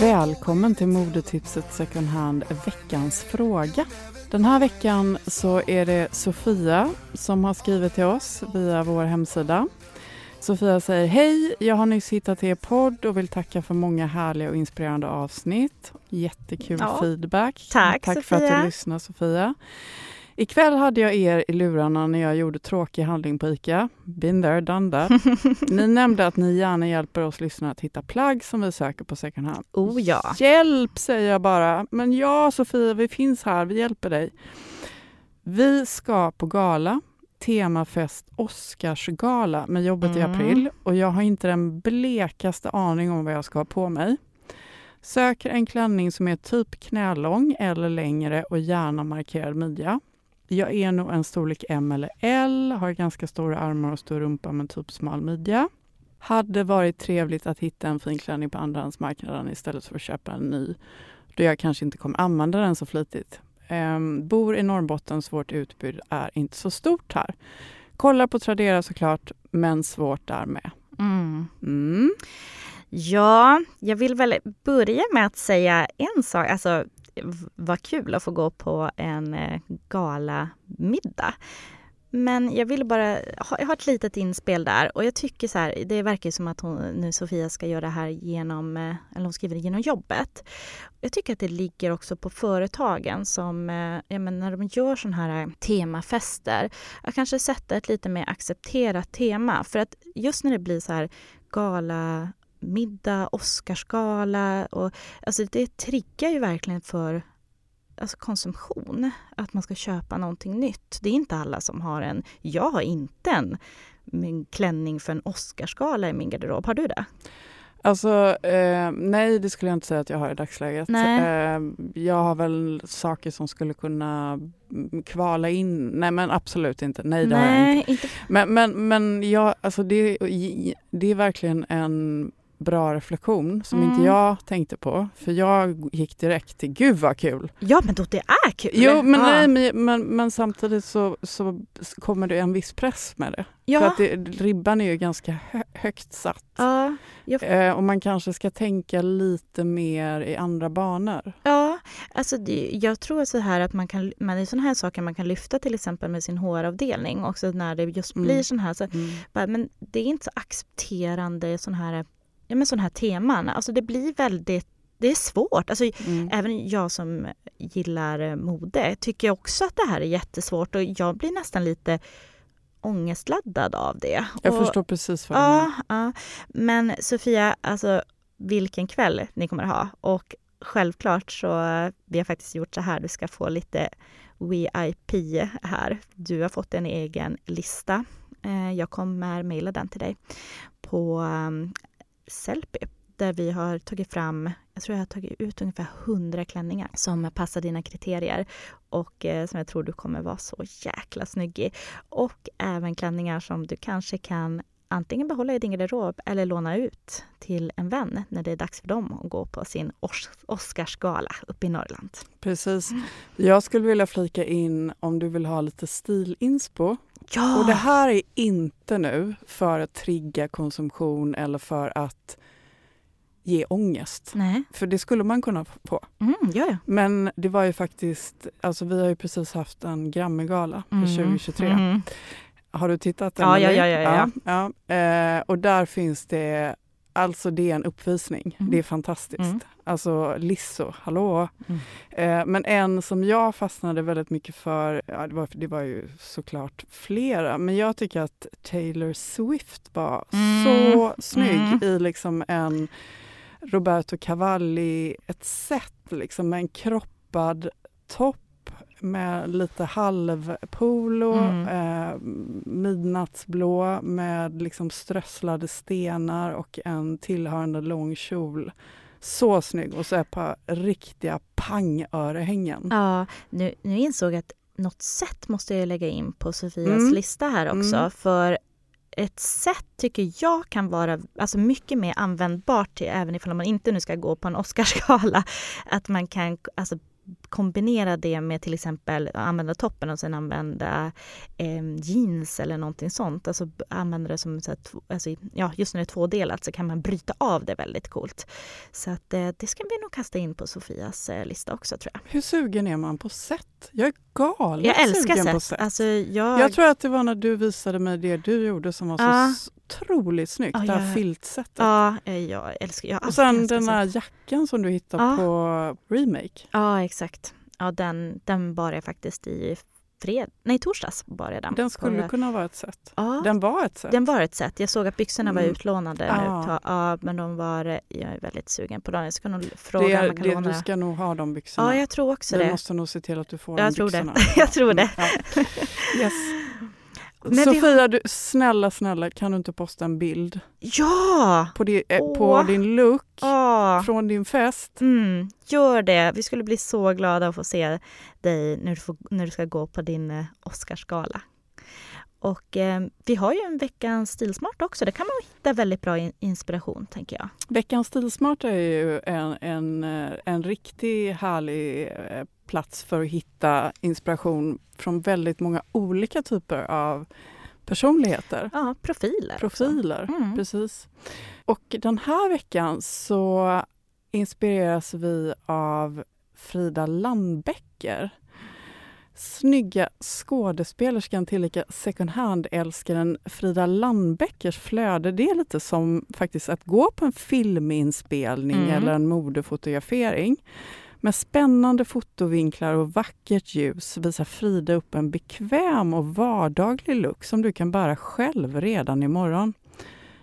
Välkommen till modetipset second hand veckans fråga. Den här veckan så är det Sofia som har skrivit till oss via vår hemsida. Sofia säger hej, jag har nyss hittat er podd och vill tacka för många härliga och inspirerande avsnitt. Jättekul Ja. feedback. Tack, Tack för att Sofia. du lyssnar Sofia. Ikväll hade jag er i lurarna när jag gjorde tråkig handling på ICA. Been there, done that. ni nämnde att ni gärna hjälper oss lyssnare att hitta plagg som vi söker på second hand. Oh ja. Hjälp säger jag bara. Men ja Sofia, vi finns här, vi hjälper dig. Vi ska på gala, temafest Oscarsgala med jobbet i Mm. april och jag har inte den blekaste aning om vad jag ska ha på mig. Söker en klänning som är typ knälång eller längre och gärna markerad midja. Jag är nog en storlek M eller L, har ganska stora armar och stor rumpa men typ smal midja. Hade varit trevligt att hitta en fin klänning på andrahandsmarknaden istället för att köpa en ny, då jag kanske inte kommer använda den så flitigt. Ehm, bor i Norrbotten, så vårt utbud är inte så stort här. Kollar på Tradera såklart, men svårt där med. Mm. Mm. Ja, jag vill väl börja med att säga en sak. Alltså, vad kul att få gå på en eh, galamiddag. Men jag vill bara ha, jag har ett litet inspel där och jag tycker så här, det verkar som att hon, nu Sofia ska göra det här genom, eh, eller hon skriver det genom jobbet. Jag tycker att det ligger också på företagen som, eh, ja, men när de gör sådana här temafester, att kanske sätta ett lite mer accepterat tema. För att just när det blir så här gala middag, Oscarsgala och alltså det triggar ju verkligen för alltså konsumtion, att man ska köpa någonting nytt. Det är inte alla som har en, jag har inte en min klänning för en Oscarsgala i min garderob. Har du det? Alltså, eh, nej det skulle jag inte säga att jag har i dagsläget. Nej. Eh, jag har väl saker som skulle kunna mm, kvala in. Nej men absolut inte. Nej det har jag inte. inte. Men, men, men jag, alltså det, det är verkligen en bra reflektion som Mm. inte jag tänkte på. För jag gick direkt till gud vad kul. Ja, men då det är kul! Jo men, ja. nej, men, men, men samtidigt så, så kommer det en viss press med det. Ja, För att det, ribban är ju ganska hö, högt satt. ja, jag Eh, och man kanske ska tänka lite mer i andra banor. Ja, alltså det, jag tror så här att man kan, men det är sådana här saker man kan lyfta till exempel med sin HR-avdelning också när det just Mm. blir sån här, så, Mm. bara, men det är inte så accepterande sån här, ja men sån här teman. Alltså det blir väldigt, det är svårt. Alltså Mm. även jag som gillar eh, mode tycker också att det här är jättesvårt och jag blir nästan lite ångestladdad av det. Jag Och- förstår precis vad du menar. Ja, ja. Men Sofia, alltså vilken kväll ni kommer ha. Och självklart så vi har faktiskt gjort så här, du ska få lite VIP här. Du har fått en egen lista. Eh, Jag kommer mejla den till dig på Sellpy där vi har tagit fram, jag tror jag har tagit ut ungefär 100 klänningar som passar dina kriterier och eh, som jag tror du kommer vara så jäkla snygg i. Och även klänningar som du kanske kan antingen behålla i din garderob eller låna ut till en vän när det är dags för dem att gå på sin Oscarsgala uppe i Norrland. Precis. Jag skulle vilja flika in om du vill ha lite stilinspo. Ja! Och det här är inte nu för att trigga konsumtion eller för att ge ångest. Nej. För det skulle man kunna få. Mm, ja, ja. Men det var ju faktiskt, alltså vi har ju precis haft en Grammygala för Mm. 2023. Mm. Har du tittat? Ja, Emelie? ja, ja, ja, ja. ja. Eh, och där finns det, alltså det är en uppvisning. Mm. Det är fantastiskt. Mm. Alltså Lisso, hallå! Mm. Eh, men en som jag fastnade väldigt mycket för, ja, det, var, det var ju såklart flera, men jag tycker att Taylor Swift var Mm. så snygg Mm. i liksom en Roberto Cavalli, ett set liksom med en kroppad topp med lite halvpolo, Mm. eh, midnattsblå med liksom strösslade stenar och en tillhörande lång kjol. Så snygg och så ett par riktiga pangörehängen. Ja, nu, nu insåg jag att något sätt måste jag lägga in på Sofias Mm. lista här också. Mm. För ett sätt tycker jag kan vara alltså mycket mer användbart till, även ifall man inte nu ska gå på en Oscarsgala. Att man kan alltså, kombinera det med till exempel att använda toppen och sen använda eh, jeans eller någonting sånt. Alltså använda det som så här, alltså, ja, just när det är tvådelat så kan man bryta av det väldigt coolt. Så att eh, det ska vi nog kasta in på Sofias eh, lista också tror jag. Hur sugen är man på set? Jag är galet Jag älskar sugen på set. set. Alltså, jag, Jag tror att det var när du visade mig det du gjorde som var så Ja. s- otroligt snyggt, Ja, det här jag- filtsättet. Ja, eh, jag älskar jag Och sen den set. här jackan som du hittade Ja. på Remake. Ja, exakt. Ja, den, den bar jag faktiskt i fred... Nej, torsdags bar jag den. Den skulle På- kunna vara ett set. Ja, Den var ett set. den var ett sätt. Jag såg att byxorna var Mm. utlånade. Ja. Ja, men de var... Jag är väldigt sugen på dem. Jag ska nog fråga det, om man kan det, du ska nog ha de byxorna. Ja, jag tror också du det. måste nog se till att du får Jag de tror det. byxorna. Jag tror det. Ja. Yes. Vi Sofia, du, snälla, snälla, kan du inte posta en bild Ja! på, di, eh, på din look Ja! från din fest? Mm, gör det. Vi skulle bli så glada att få se dig när du, får, när du ska gå på din eh, Oscarsgala. Och eh, vi har ju en veckans Stilsmart också. Där kan man hitta väldigt bra in- inspiration, tänker jag. Veckans Stilsmart är ju en, en, eh, en riktigt härlig eh, plats för att hitta inspiration från väldigt många olika typer av personligheter. Ja, profiler. Profiler, Mm. precis. Och den här veckan så inspireras vi av Frida Landbecker. Snygga skådespelerskan tillika second hand-älskaren Frida Landbeckers flöde. Det är lite som faktiskt att gå på en filminspelning Mm. eller en modefotografering. Med spännande fotovinklar och vackert ljus visar Frida upp en bekväm och vardaglig look som du kan bära själv redan imorgon.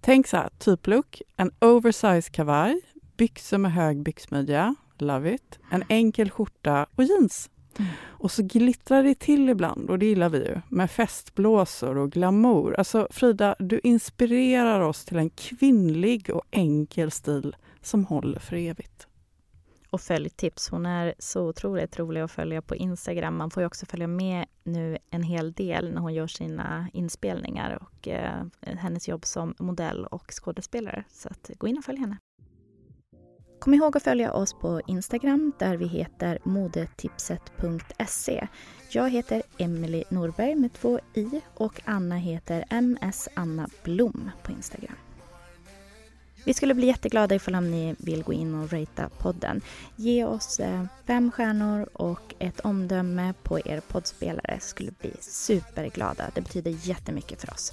Tänk så här, typlook, en oversized kavaj, byxor med hög byxmidja, love it, en enkel skjorta och jeans. Mm. Och så glittrar det till ibland, och det gillar vi ju, med festblåsor och glamour. Alltså Frida, du inspirerar oss till en kvinnlig och enkel stil som håller för evigt. Och följtips. Hon är så otroligt rolig att följa på Instagram. Man får ju också följa med nu en hel del när hon gör sina inspelningar och eh, hennes jobb som modell och skådespelare. Så att, gå in och följ henne. Kom ihåg att följa oss på Instagram där vi heter modetipset.se. Jag heter Emily Norberg med två i och Anna heter MS Anna Blom på Instagram. Vi skulle bli jätteglada ifall ni vill gå in och ratea podden. Ge oss eh, fem stjärnor och ett omdöme på er poddspelare. skulle bli superglada. Det betyder jättemycket för oss.